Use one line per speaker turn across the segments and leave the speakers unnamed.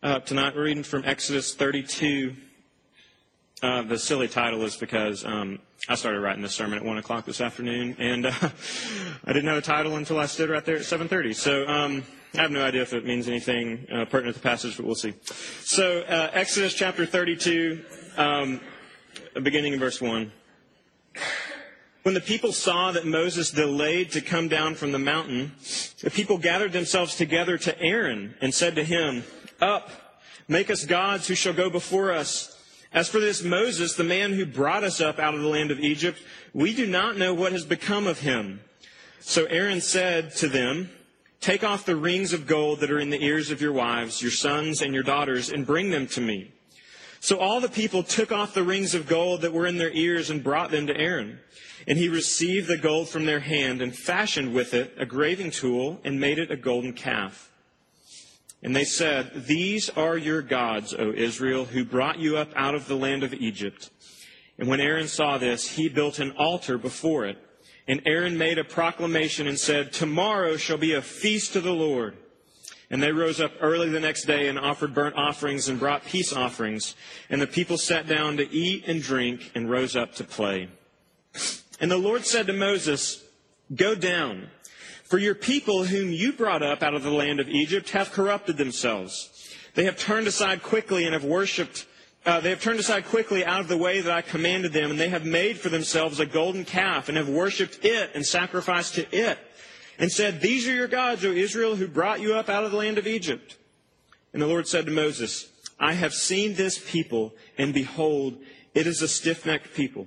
Uh, tonight we're reading from Exodus 32. Uh, the silly title is because um, I started writing this sermon at one o'clock this afternoon, and uh, I didn't have a title until I stood right there at 7:30. So um, I have no idea if it means anything uh, pertinent to the passage, but we'll see. So uh, Exodus chapter 32, um, beginning in verse one. When the people saw that Moses delayed to come down from the mountain, the people gathered themselves together to Aaron and said to him. Up, make us gods who shall go before us. As for this Moses, the man who brought us up out of the land of Egypt, we do not know what has become of him. So Aaron said to them, Take off the rings of gold that are in the ears of your wives, your sons, and your daughters, and bring them to me. So all the people took off the rings of gold that were in their ears and brought them to Aaron. And he received the gold from their hand and fashioned with it a graving tool and made it a golden calf. And they said, These are your gods, O Israel, who brought you up out of the land of Egypt. And when Aaron saw this, he built an altar before it. And Aaron made a proclamation and said, Tomorrow shall be a feast to the Lord. And they rose up early the next day and offered burnt offerings and brought peace offerings. And the people sat down to eat and drink and rose up to play. And the Lord said to Moses, Go down for your people whom you brought up out of the land of Egypt have corrupted themselves. They have turned aside quickly and have worshipped uh, they have turned aside quickly out of the way that I commanded them, and they have made for themselves a golden calf, and have worshipped it, and sacrificed to it, and said, These are your gods, O Israel, who brought you up out of the land of Egypt. And the Lord said to Moses, I have seen this people, and behold, it is a stiff necked people.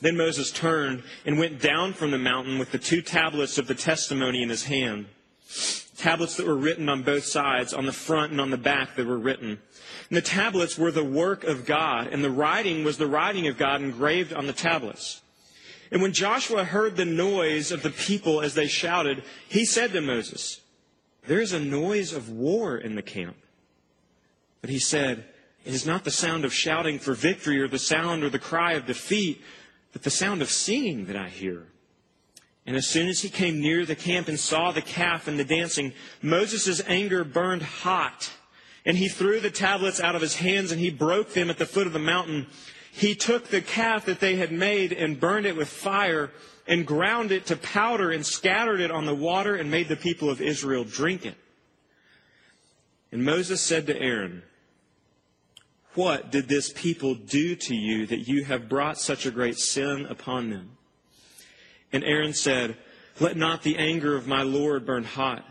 Then Moses turned and went down from the mountain with the two tablets of the testimony in his hand. Tablets that were written on both sides, on the front and on the back that were written. And the tablets were the work of God, and the writing was the writing of God engraved on the tablets. And when Joshua heard the noise of the people as they shouted, he said to Moses, There is a noise of war in the camp. But he said, It is not the sound of shouting for victory or the sound or the cry of defeat but the sound of singing that I hear. And as soon as he came near the camp and saw the calf and the dancing, Moses' anger burned hot. And he threw the tablets out of his hands and he broke them at the foot of the mountain. He took the calf that they had made and burned it with fire and ground it to powder and scattered it on the water and made the people of Israel drink it. And Moses said to Aaron, what did this people do to you that you have brought such a great sin upon them? And Aaron said, Let not the anger of my Lord burn hot.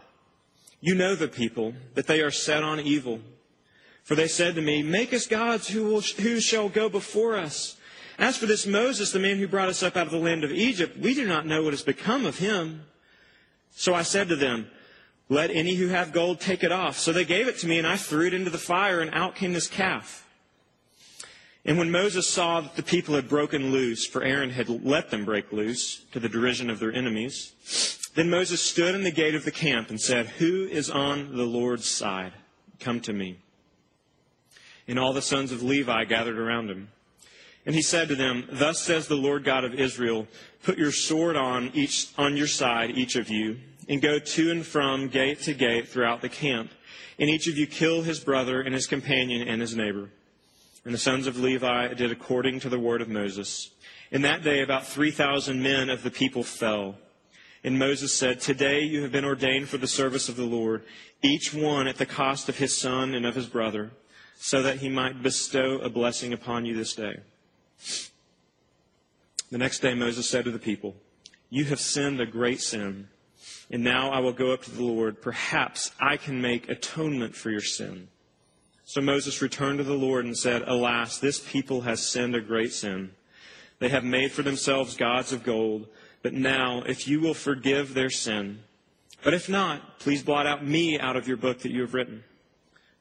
You know the people, that they are set on evil. For they said to me, Make us gods who, will, who shall go before us. As for this Moses, the man who brought us up out of the land of Egypt, we do not know what has become of him. So I said to them, Let any who have gold take it off. So they gave it to me, and I threw it into the fire, and out came this calf. And when Moses saw that the people had broken loose, for Aaron had let them break loose to the derision of their enemies, then Moses stood in the gate of the camp and said, Who is on the Lord's side? Come to me. And all the sons of Levi gathered around him. And he said to them, Thus says the Lord God of Israel, Put your sword on each on your side, each of you, and go to and from gate to gate throughout the camp, and each of you kill his brother and his companion and his neighbor. And the sons of Levi did according to the word of Moses. In that day, about 3,000 men of the people fell. And Moses said, Today you have been ordained for the service of the Lord, each one at the cost of his son and of his brother, so that he might bestow a blessing upon you this day. The next day Moses said to the people, You have sinned a great sin, and now I will go up to the Lord. Perhaps I can make atonement for your sin. So Moses returned to the Lord and said, Alas, this people has sinned a great sin. They have made for themselves gods of gold. But now, if you will forgive their sin, but if not, please blot out me out of your book that you have written.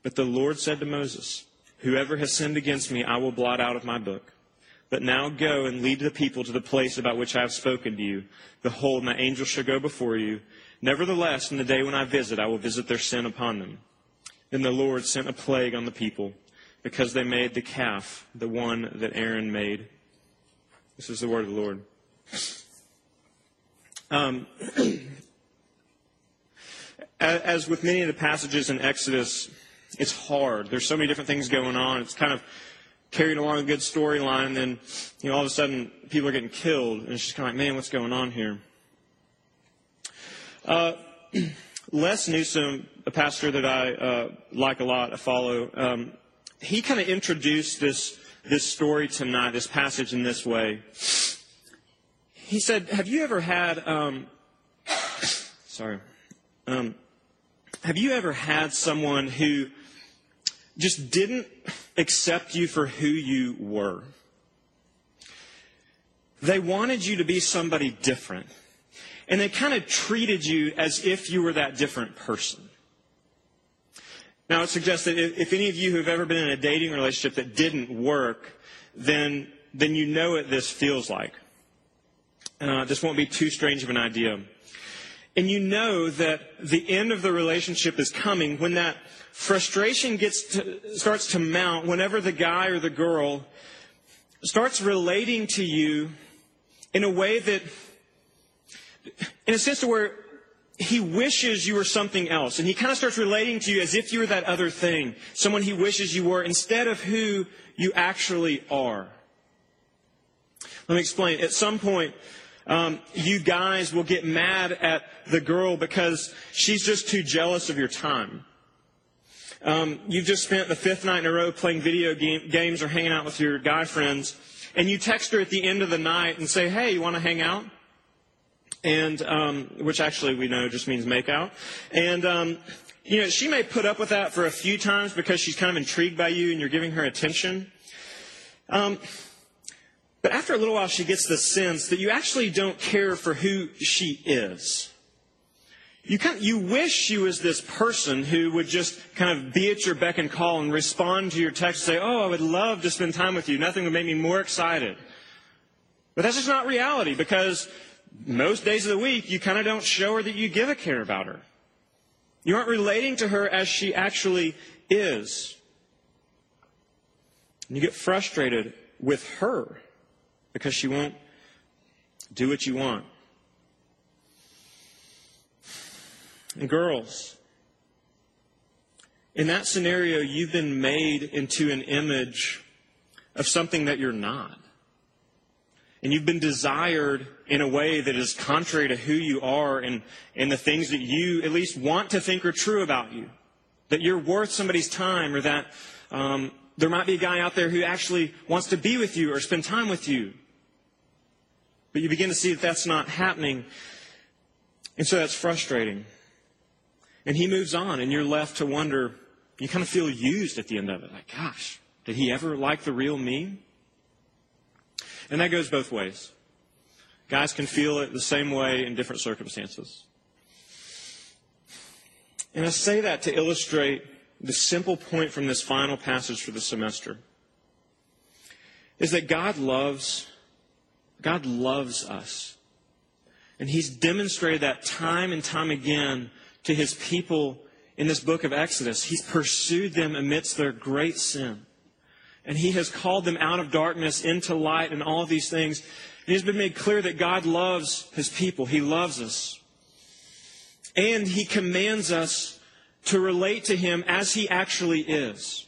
But the Lord said to Moses, Whoever has sinned against me, I will blot out of my book. But now go and lead the people to the place about which I have spoken to you. Behold, my angel shall go before you. Nevertheless, in the day when I visit, I will visit their sin upon them. Then the Lord sent a plague on the people because they made the calf, the one that Aaron made. This is the word of the Lord. Um, as with many of the passages in Exodus, it's hard. There's so many different things going on. It's kind of carried along a good storyline, and then you know all of a sudden people are getting killed, and it's just kind of like, man, what's going on here? Uh, Les Newsom, a pastor that I uh, like a lot, I follow, um, he kind of introduced this this story tonight, this passage in this way. He said, "Have you ever had? Um, sorry, um, have you ever had someone who just didn't accept you for who you were. They wanted you to be somebody different. And they kind of treated you as if you were that different person. Now, I suggest that if any of you who have ever been in a dating relationship that didn't work, then, then you know what this feels like. Uh, this won't be too strange of an idea. And you know that the end of the relationship is coming when that frustration gets to, starts to mount whenever the guy or the girl starts relating to you in a way that, in a sense to where he wishes you were something else. And he kind of starts relating to you as if you were that other thing, someone he wishes you were, instead of who you actually are. Let me explain. At some point, um, you guys will get mad at the girl because she's just too jealous of your time. Um, you've just spent the fifth night in a row playing video game, games or hanging out with your guy friends, and you text her at the end of the night and say, "Hey, you want to hang out?" And um, which actually we know just means make out. And um, you know she may put up with that for a few times because she's kind of intrigued by you and you're giving her attention. Um, but after a little while, she gets the sense that you actually don't care for who she is you kind of, you wish she was this person who would just kind of be at your beck and call and respond to your text and say, "Oh, I would love to spend time with you. Nothing would make me more excited." But that's just not reality because most days of the week you kind of don't show her that you give a care about her. You aren't relating to her as she actually is. And you get frustrated with her because she won't do what you want. And girls, in that scenario, you've been made into an image of something that you're not. And you've been desired in a way that is contrary to who you are and, and the things that you at least want to think are true about you. That you're worth somebody's time or that um, there might be a guy out there who actually wants to be with you or spend time with you. But you begin to see that that's not happening. And so that's frustrating. And he moves on, and you're left to wonder, you kind of feel used at the end of it. Like, gosh, did he ever like the real me? And that goes both ways. Guys can feel it the same way in different circumstances. And I say that to illustrate the simple point from this final passage for the semester is that God loves God loves us. And he's demonstrated that time and time again to his people in this book of Exodus. He's pursued them amidst their great sin. And he has called them out of darkness into light and all these things. And it's been made clear that God loves his people. He loves us. And he commands us to relate to him as he actually is.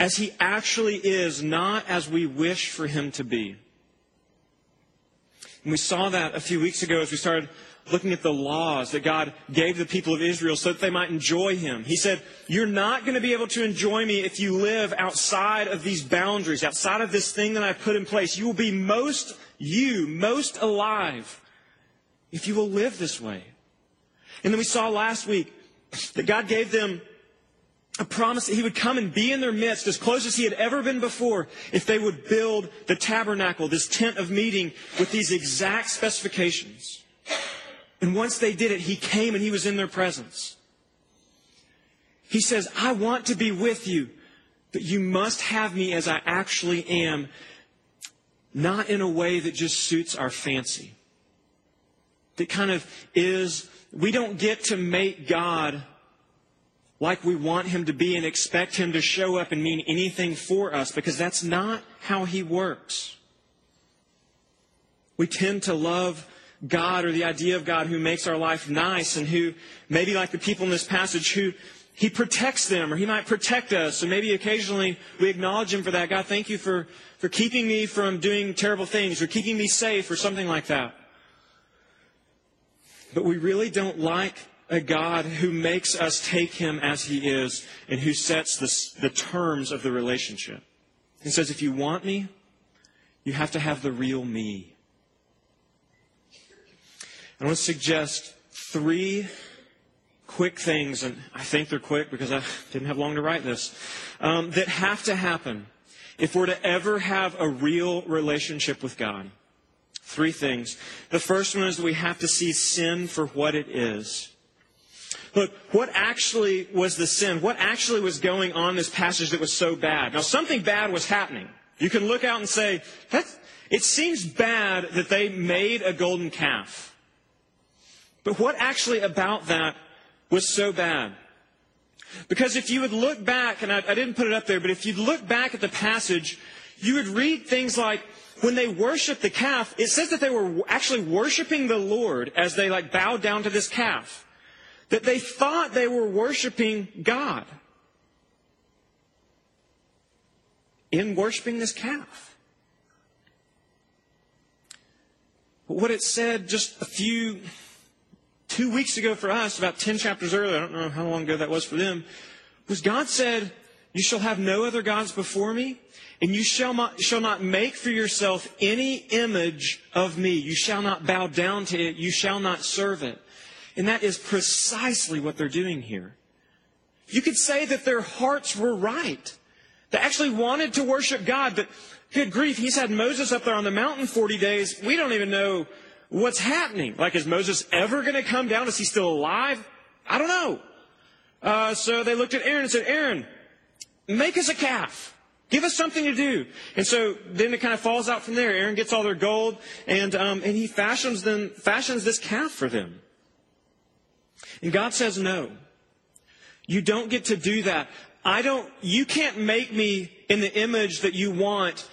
As he actually is, not as we wish for him to be. And we saw that a few weeks ago as we started looking at the laws that God gave the people of Israel so that they might enjoy Him. He said, You're not going to be able to enjoy me if you live outside of these boundaries, outside of this thing that I've put in place. You will be most you, most alive, if you will live this way. And then we saw last week that God gave them a promise that he would come and be in their midst as close as he had ever been before if they would build the tabernacle, this tent of meeting with these exact specifications. And once they did it, he came and he was in their presence. He says, I want to be with you, but you must have me as I actually am, not in a way that just suits our fancy. That kind of is, we don't get to make God like we want him to be and expect him to show up and mean anything for us because that's not how he works. We tend to love God or the idea of God who makes our life nice and who, maybe like the people in this passage, who he protects them or he might protect us. So maybe occasionally we acknowledge him for that. God, thank you for, for keeping me from doing terrible things or keeping me safe or something like that. But we really don't like a God who makes us take him as he is and who sets the, the terms of the relationship. He says, if you want me, you have to have the real me. I want to suggest three quick things, and I think they're quick because I didn't have long to write this, um, that have to happen if we're to ever have a real relationship with God. Three things. The first one is we have to see sin for what it is. Look, what actually was the sin? What actually was going on in this passage that was so bad? Now, something bad was happening. You can look out and say, it seems bad that they made a golden calf. But what actually about that was so bad? Because if you would look back, and I, I didn't put it up there, but if you'd look back at the passage, you would read things like, when they worshiped the calf, it says that they were actually worshiping the Lord as they like bowed down to this calf. That they thought they were worshiping God in worshiping this calf. But what it said just a few two weeks ago for us, about 10 chapters earlier, I don't know how long ago that was for them, was God said, You shall have no other gods before me, and you shall not, shall not make for yourself any image of me. You shall not bow down to it. You shall not serve it. And that is precisely what they're doing here. You could say that their hearts were right. They actually wanted to worship God, but good grief, he's had Moses up there on the mountain 40 days. We don't even know what's happening. Like, is Moses ever going to come down? Is he still alive? I don't know. Uh, so they looked at Aaron and said, Aaron, make us a calf. Give us something to do. And so then it kind of falls out from there. Aaron gets all their gold and, um, and he fashions them, fashions this calf for them. And God says, no. You don't get to do that. I don't, you can't make me in the image that you want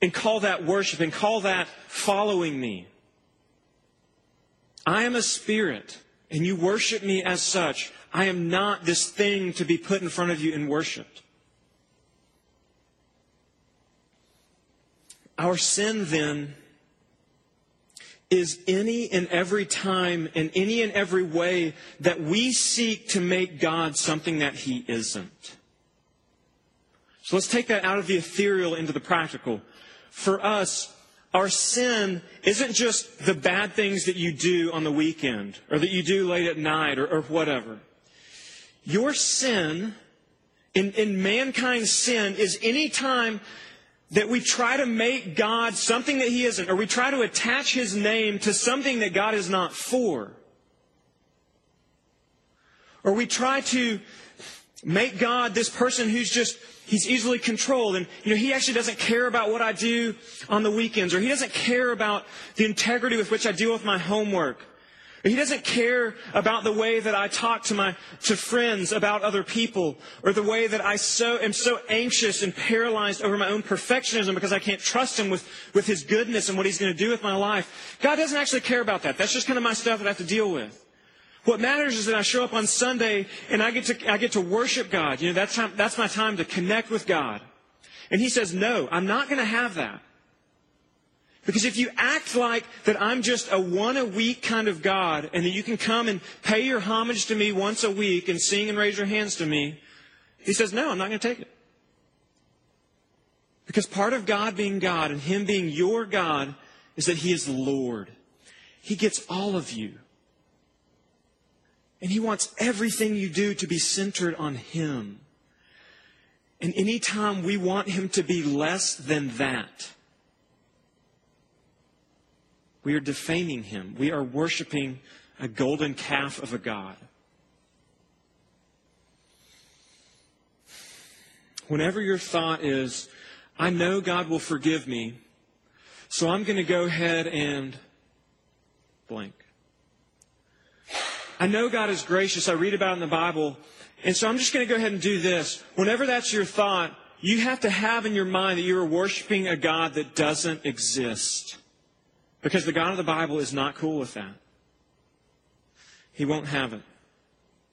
and call that worship and call that following me. I am a spirit, and you worship me as such. I am not this thing to be put in front of you and worshiped. Our sin then is any and every time in any and every way that we seek to make God something that He isn't. So let's take that out of the ethereal into the practical. For us, our sin isn't just the bad things that you do on the weekend or that you do late at night or, or whatever. Your sin, in, in mankind's sin, is any time that we try to make God something that He isn't, or we try to attach His name to something that God is not for. Or we try to make God this person who's just He's easily controlled. And, you know, he actually doesn't care about what I do on the weekends, or he doesn't care about the integrity with which I deal with my homework. Or he doesn't care about the way that I talk to my, to friends about other people, or the way that I so, am so anxious and paralyzed over my own perfectionism because I can't trust him with, with his goodness and what he's going to do with my life. God doesn't actually care about that. That's just kind of my stuff that I have to deal with. What matters is that I show up on Sunday and I get to, I get to worship God. You know, that's, time, that's my time to connect with God. And he says, no, I'm not going to have that. Because if you act like that I'm just a one a week kind of God and that you can come and pay your homage to me once a week and sing and raise your hands to me, he says, no, I'm not going to take it. Because part of God being God and Him being your God is that He is Lord. He gets all of you. And He wants everything you do to be centered on Him. And anytime we want Him to be less than that, we are defaming Him. We are worshiping a golden calf of a God. Whenever your thought is, I know God will forgive me, so I'm going to go ahead and blank. I know God is gracious. I read about it in the Bible. And so I'm just going to go ahead and do this. Whenever that's your thought, you have to have in your mind that you are worshiping a God that doesn't exist. Because the God of the Bible is not cool with that. He won't have it.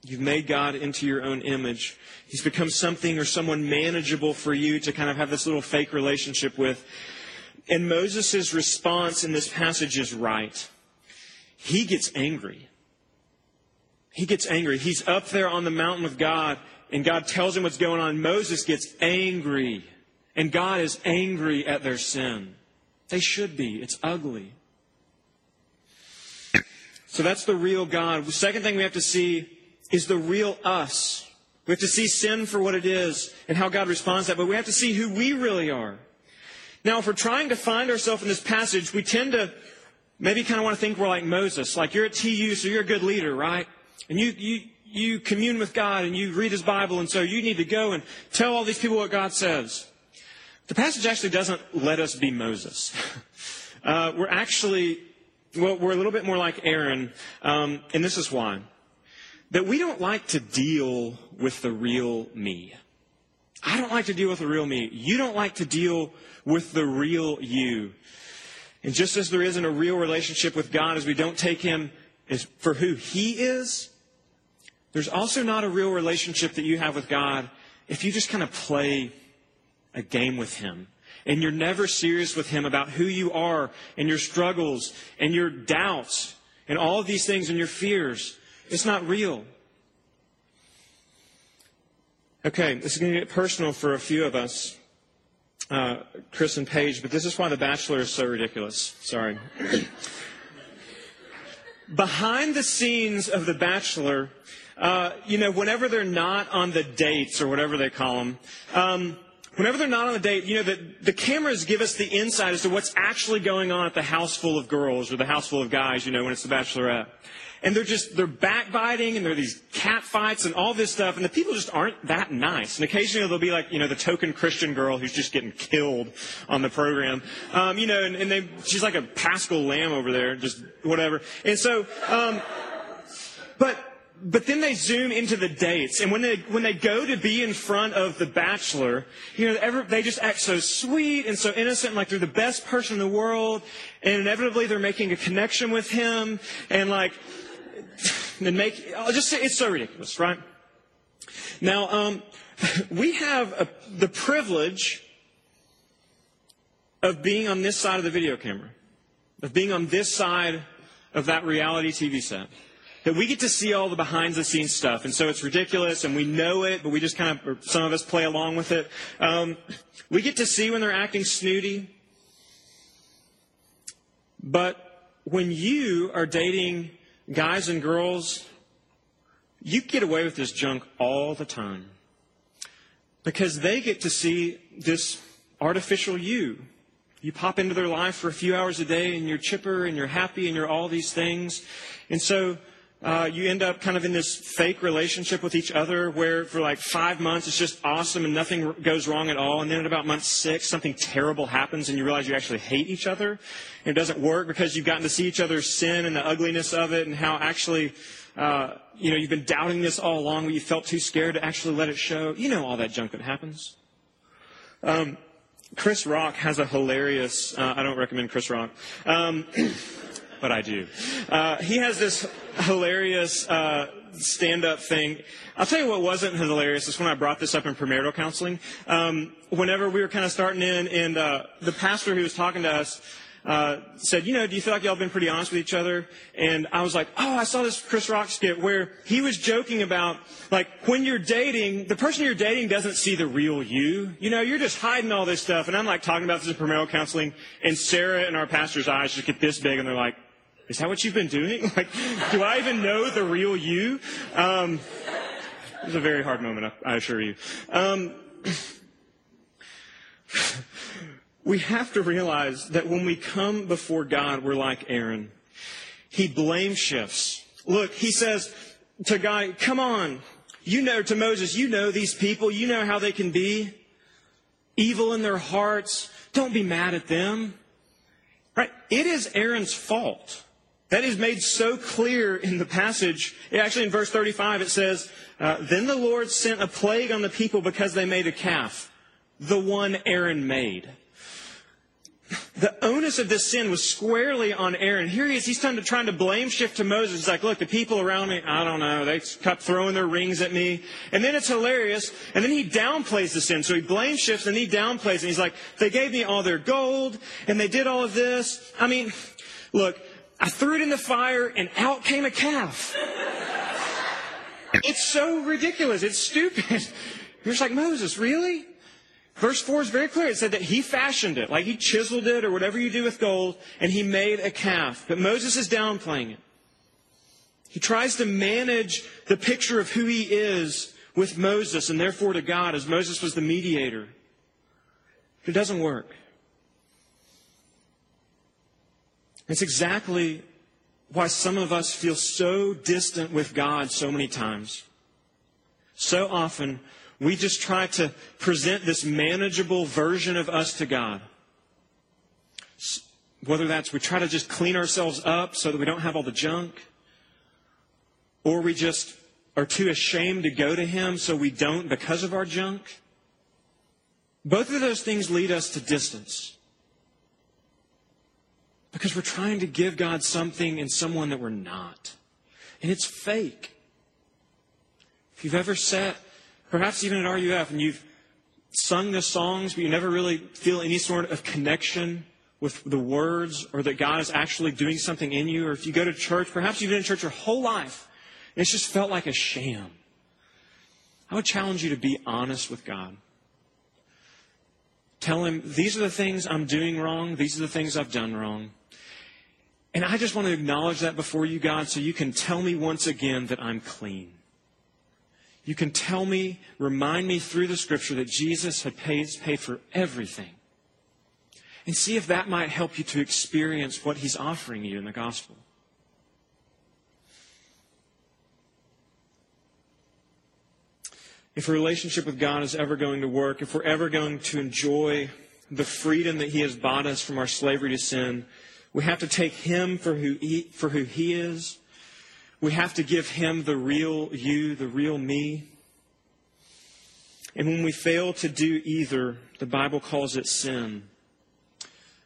You've made God into your own image. He's become something or someone manageable for you to kind of have this little fake relationship with. And Moses' response in this passage is right. He gets angry. He gets angry. He's up there on the mountain with God, and God tells him what's going on. Moses gets angry, and God is angry at their sin. They should be. It's ugly. So that's the real God. The second thing we have to see is the real us. We have to see sin for what it is and how God responds to that, but we have to see who we really are. Now, if we're trying to find ourselves in this passage, we tend to maybe kind of want to think we're like Moses. Like you're at TU, so you're a good leader, right? And you, you, you commune with God and you read His Bible, and so you need to go and tell all these people what God says. The passage actually doesn't let us be Moses. Uh, we're actually, well, we're a little bit more like Aaron, um, and this is why that we don't like to deal with the real me. I don't like to deal with the real me. You don't like to deal with the real you. And just as there isn't a real relationship with God as we don't take Him as for who He is, there's also not a real relationship that you have with God if you just kind of play a game with Him. And you're never serious with Him about who you are and your struggles and your doubts and all of these things and your fears. It's not real. Okay, this is going to get personal for a few of us, uh, Chris and Paige, but this is why The Bachelor is so ridiculous. Sorry. Behind the scenes of The Bachelor, uh, you know, whenever they're not on the dates or whatever they call them, um, whenever they're not on the date, you know, the, the cameras give us the insight as to what's actually going on at the house full of girls or the house full of guys, you know, when it's the bachelorette. And they're just they're backbiting and there are these cat fights and all this stuff and the people just aren't that nice. And occasionally there'll be like you know the token christian girl who's just getting killed on the program. Um, you know and, and they she's like a paschal lamb over there just whatever. And so um, but but then they zoom into the dates, and when they when they go to be in front of the bachelor, you know, they just act so sweet and so innocent, like they're the best person in the world, and inevitably they're making a connection with him, and like and make, I'll just say it's so ridiculous, right? Now, um, we have a, the privilege of being on this side of the video camera, of being on this side of that reality TV set. That we get to see all the behind the scenes stuff. And so it's ridiculous and we know it, but we just kind of, some of us play along with it. Um, we get to see when they're acting snooty. But when you are dating guys and girls, you get away with this junk all the time because they get to see this artificial you. You pop into their life for a few hours a day and you're chipper and you're happy and you're all these things. And so uh, you end up kind of in this fake relationship with each other where for like five months it's just awesome and nothing goes wrong at all. And then at about month six, something terrible happens and you realize you actually hate each other. And it doesn't work because you've gotten to see each other's sin and the ugliness of it and how actually, uh, you know, you've been doubting this all along, but you felt too scared to actually let it show. You know all that junk that happens. Um, Chris Rock has a hilarious, uh, I don't recommend Chris Rock. Um, but I do. Uh, he has this hilarious uh, stand-up thing. I'll tell you what wasn't hilarious is when I brought this up in premarital counseling. Um, whenever we were kind of starting in, and uh, the pastor who was talking to us, uh, said, you know, do you feel like y'all have been pretty honest with each other? And I was like, oh, I saw this Chris Rock skit where he was joking about, like, when you're dating, the person you're dating doesn't see the real you. You know, you're just hiding all this stuff. And I'm like talking about this in premarital counseling, and Sarah and our pastor's eyes just get this big, and they're like, is that what you've been doing? Like, do I even know the real you? Um, it was a very hard moment, I, assure you. Um, we have to realize that when we come before God, we're like Aaron. He blame shifts. Look, he says to God, come on. You know, to Moses, you know these people. You know how they can be evil in their hearts. Don't be mad at them. Right? It is Aaron's fault. That is made so clear in the passage. Actually, in verse 35, it says, uh, Then the Lord sent a plague on the people because they made a calf, the one Aaron made the onus of this sin was squarely on Aaron. Here he is. He's trying to, trying to blame shift to Moses. He's like, look, the people around me, I don't know. They kept throwing their rings at me. And then it's hilarious. And then he downplays the sin. So he blame shifts and he downplays. And he's like, they gave me all their gold and they did all of this. I mean, look, I threw it in the fire and out came a calf. It's so ridiculous. It's stupid. You're just like, Moses, really? Verse 4 is very clear. It said that he fashioned it, like he chiseled it or whatever you do with gold, and he made a calf. But Moses is downplaying it. He tries to manage the picture of who he is with Moses and therefore to God, as Moses was the mediator. It doesn't work. It's exactly why some of us feel so distant with God so many times. So often, we just try to present this manageable version of us to God. Whether that's we try to just clean ourselves up so that we don't have all the junk, or we just are too ashamed to go to Him so we don't because of our junk. Both of those things lead us to distance. Because we're trying to give God something and someone that we're not. And it's fake. If you've ever sat Perhaps even at RUF, and you've sung the songs, but you never really feel any sort of connection with the words or that God is actually doing something in you. Or if you go to church, perhaps you've been in church your whole life, and it's just felt like a sham. I would challenge you to be honest with God. Tell Him, these are the things I'm doing wrong, these are the things I've done wrong. And I just want to acknowledge that before you, God, so you can tell me once again that I'm clean. You can tell me, remind me through the scripture that Jesus had paid, paid for everything. And see if that might help you to experience what he's offering you in the gospel. If a relationship with God is ever going to work, if we're ever going to enjoy the freedom that He has bought us from our slavery to sin, we have to take Him for who He, for who he is we have to give him the real you, the real me. And when we fail to do either, the Bible calls it sin.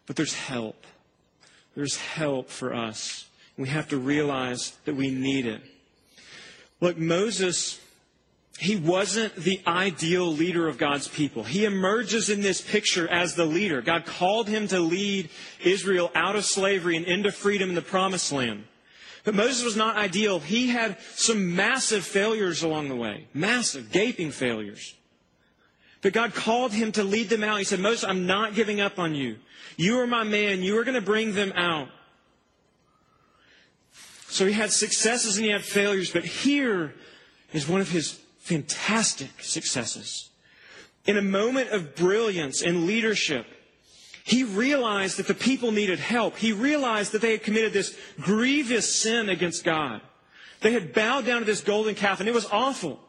But there's help. There's help for us. We have to realize that we need it. Look, Moses, he wasn't the ideal leader of God's people. He emerges in this picture as the leader. God called him to lead Israel out of slavery and into freedom in the promised land. But Moses was not ideal. He had some massive failures along the way. Massive, gaping failures. But God called him to lead them out. He said, Moses, I'm not giving up on you. You are my man. You are going to bring them out. So he had successes and he had failures, but here is one of his fantastic successes. In a moment of brilliance and leadership, he realized that the people needed help. He realized that they had committed this grievous sin against God. They had bowed down to this golden calf, and it was awful.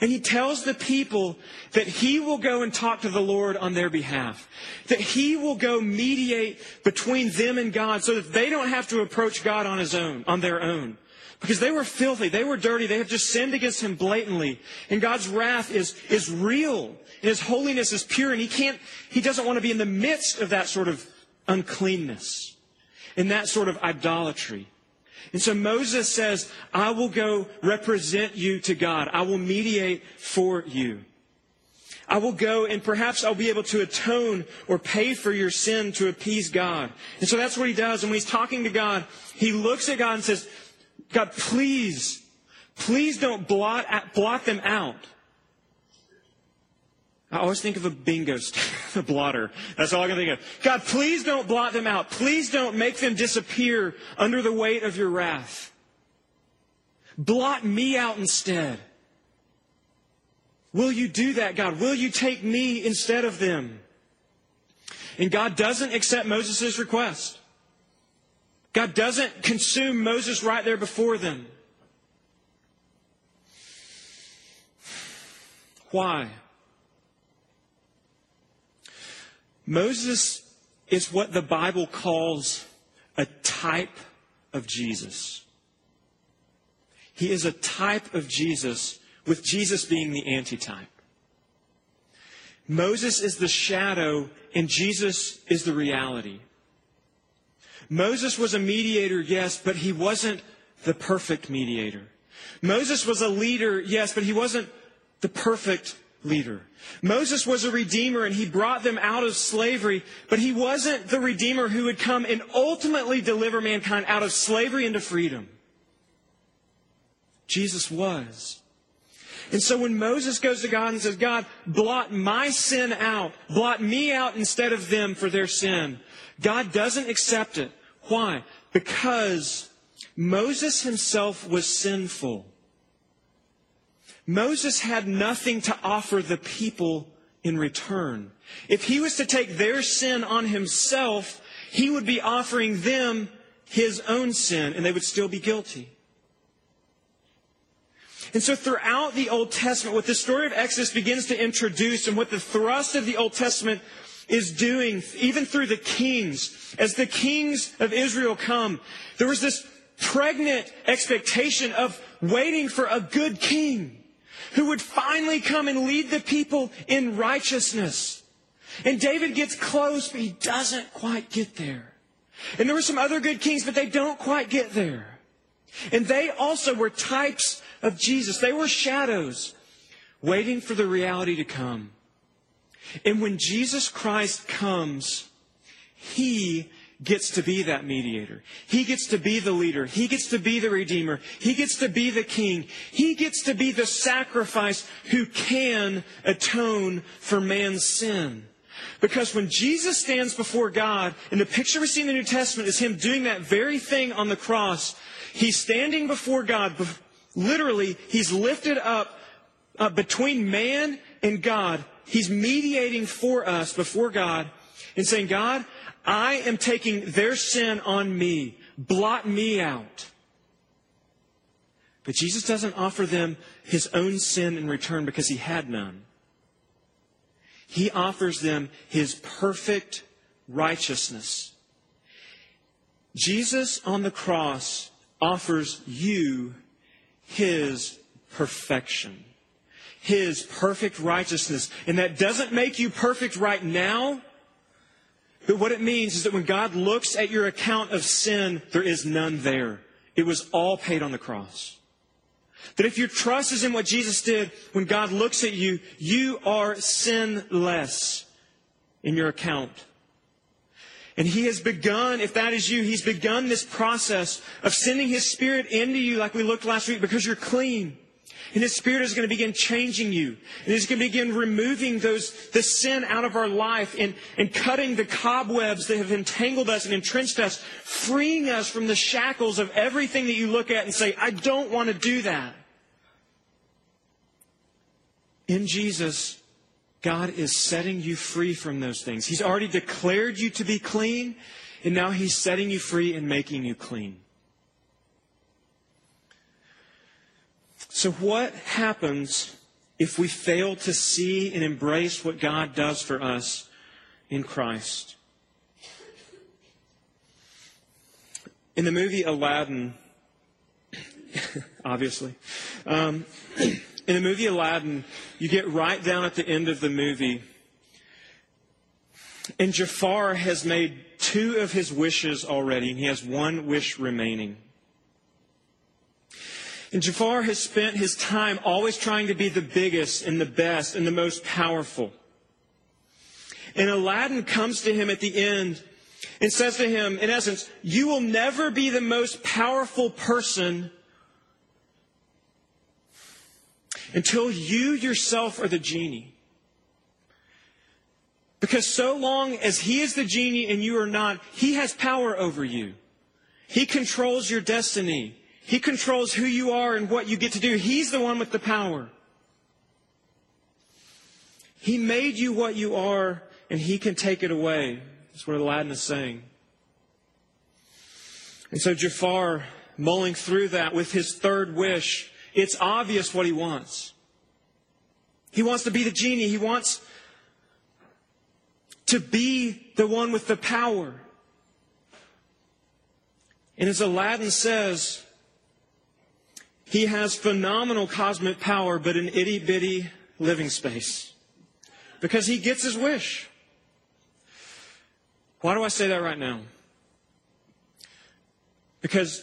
And he tells the people that he will go and talk to the Lord on their behalf. That he will go mediate between them and God so that they don't have to approach God on his own, on their own. Because they were filthy, they were dirty, they have just sinned against him blatantly. And God's wrath is, is real. And his holiness is pure, and he can't, he doesn't want to be in the midst of that sort of uncleanness, and that sort of idolatry. And so Moses says, I will go represent you to God. I will mediate for you. I will go and perhaps I'll be able to atone or pay for your sin to appease God. And so that's what he does. And when he's talking to God, he looks at God and says, God, please, please don't blot, blot them out. I always think of a bingo, a blotter. That's all I can think of. God, please don't blot them out. Please don't make them disappear under the weight of your wrath. Blot me out instead. Will you do that, God? Will you take me instead of them? And God doesn't accept Moses' request. God doesn't consume Moses right there before them. Why? Moses is what the Bible calls a type of Jesus. He is a type of Jesus, with Jesus being the antitype. Moses is the shadow, and Jesus is the reality. Moses was a mediator, yes, but he wasn't the perfect mediator. Moses was a leader, yes, but he wasn't the perfect leader. Moses was a redeemer and he brought them out of slavery, but he wasn't the redeemer who would come and ultimately deliver mankind out of slavery into freedom. Jesus was. And so when Moses goes to God and says, God, blot my sin out, blot me out instead of them for their sin, God doesn't accept it. Why? Because Moses himself was sinful. Moses had nothing to offer the people in return. If he was to take their sin on himself, he would be offering them his own sin, and they would still be guilty. And so throughout the Old Testament, what the story of Exodus begins to introduce and what the thrust of the Old Testament is doing, even through the kings, as the kings of Israel come, there was this pregnant expectation of waiting for a good king who would finally come and lead the people in righteousness. And David gets close, but he doesn't quite get there. And there were some other good kings, but they don't quite get there. And they also were types of Jesus. They were shadows waiting for the reality to come. And when Jesus Christ comes, He gets to be that mediator. He gets to be the leader. He gets to be the redeemer. He gets to be the king. He gets to be the sacrifice who can atone for man's sin. Because when Jesus stands before God, and the picture we see in the New Testament is him doing that very thing on the cross, he's standing before God. Literally, he's lifted up uh, between man and God. He's mediating for us before God and saying, God, I am taking their sin on me. Blot me out. But Jesus doesn't offer them his own sin in return because he had none. He offers them his perfect righteousness. Jesus on the cross offers you his perfection, his perfect righteousness. And that doesn't make you perfect right now. But what it means is that when God looks at your account of sin, there is none there. It was all paid on the cross. That if your trust is in what Jesus did, when God looks at you, you are sinless in your account. And He has begun, if that is you, He's begun this process of sending His Spirit into you like we looked last week because you're clean. And His Spirit is going to begin changing you. And He's going to begin removing those, the sin out of our life and, and cutting the cobwebs that have entangled us and entrenched us, freeing us from the shackles of everything that you look at and say, I don't want to do that. In Jesus, God is setting you free from those things. He's already declared you to be clean, and now He's setting you free and making you clean. So, what happens if we fail to see and embrace what God does for us in Christ? In the movie Aladdin, obviously, um, in the movie Aladdin, you get right down at the end of the movie, and Jafar has made two of his wishes already, and he has one wish remaining. And Jafar has spent his time always trying to be the biggest and the best and the most powerful. And Aladdin comes to him at the end and says to him, in essence, you will never be the most powerful person until you yourself are the genie. Because so long as he is the genie and you are not, he has power over you. He controls your destiny. He controls who you are and what you get to do. He's the one with the power. He made you what you are, and He can take it away. That's what Aladdin is saying. And so Jafar, mulling through that with his third wish, it's obvious what he wants. He wants to be the genie. He wants to be the one with the power. And as Aladdin says, he has phenomenal cosmic power, but an itty bitty living space. Because he gets his wish. Why do I say that right now? Because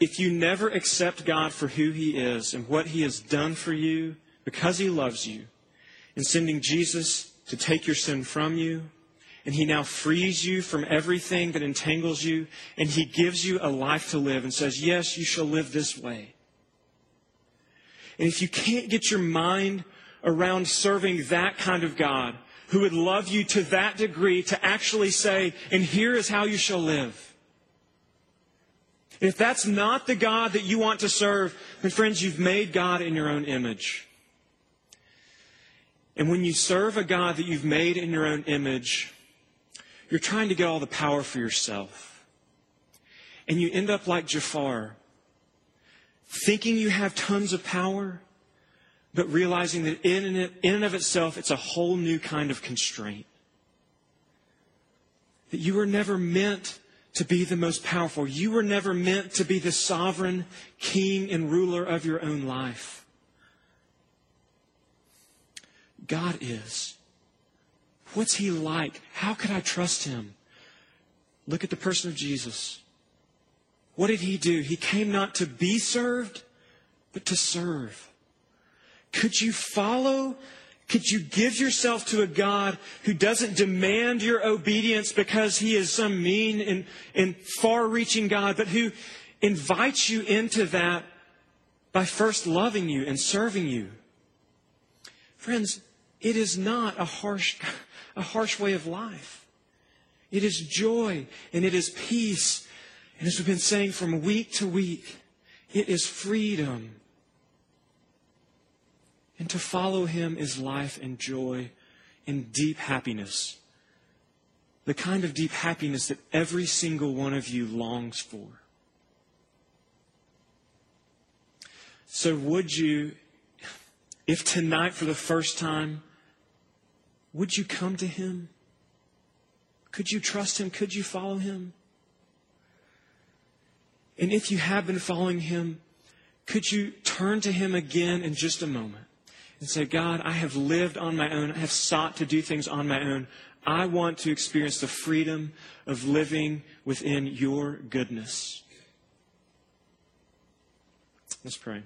if you never accept God for who he is and what he has done for you, because he loves you, in sending Jesus to take your sin from you, and he now frees you from everything that entangles you, and he gives you a life to live and says, Yes, you shall live this way. And if you can't get your mind around serving that kind of God, who would love you to that degree to actually say, and here is how you shall live. If that's not the God that you want to serve, then friends, you've made God in your own image. And when you serve a God that you've made in your own image, you're trying to get all the power for yourself. And you end up like Jafar, thinking you have tons of power, but realizing that in and, in and of itself, it's a whole new kind of constraint. That you were never meant to be the most powerful. You were never meant to be the sovereign king and ruler of your own life. God is. What's he like? How could I trust him? Look at the person of Jesus. What did he do? He came not to be served, but to serve. Could you follow? Could you give yourself to a God who doesn't demand your obedience because he is some mean and, and far reaching God, but who invites you into that by first loving you and serving you? Friends, it is not a harsh, a harsh way of life. It is joy and it is peace and as we've been saying from week to week, it is freedom. And to follow him is life and joy and deep happiness. The kind of deep happiness that every single one of you longs for. So, would you, if tonight for the first time, would you come to him? Could you trust him? Could you follow him? And if you have been following him, could you turn to him again in just a moment and say, God, I have lived on my own. I have sought to do things on my own. I want to experience the freedom of living within your goodness. Let's pray.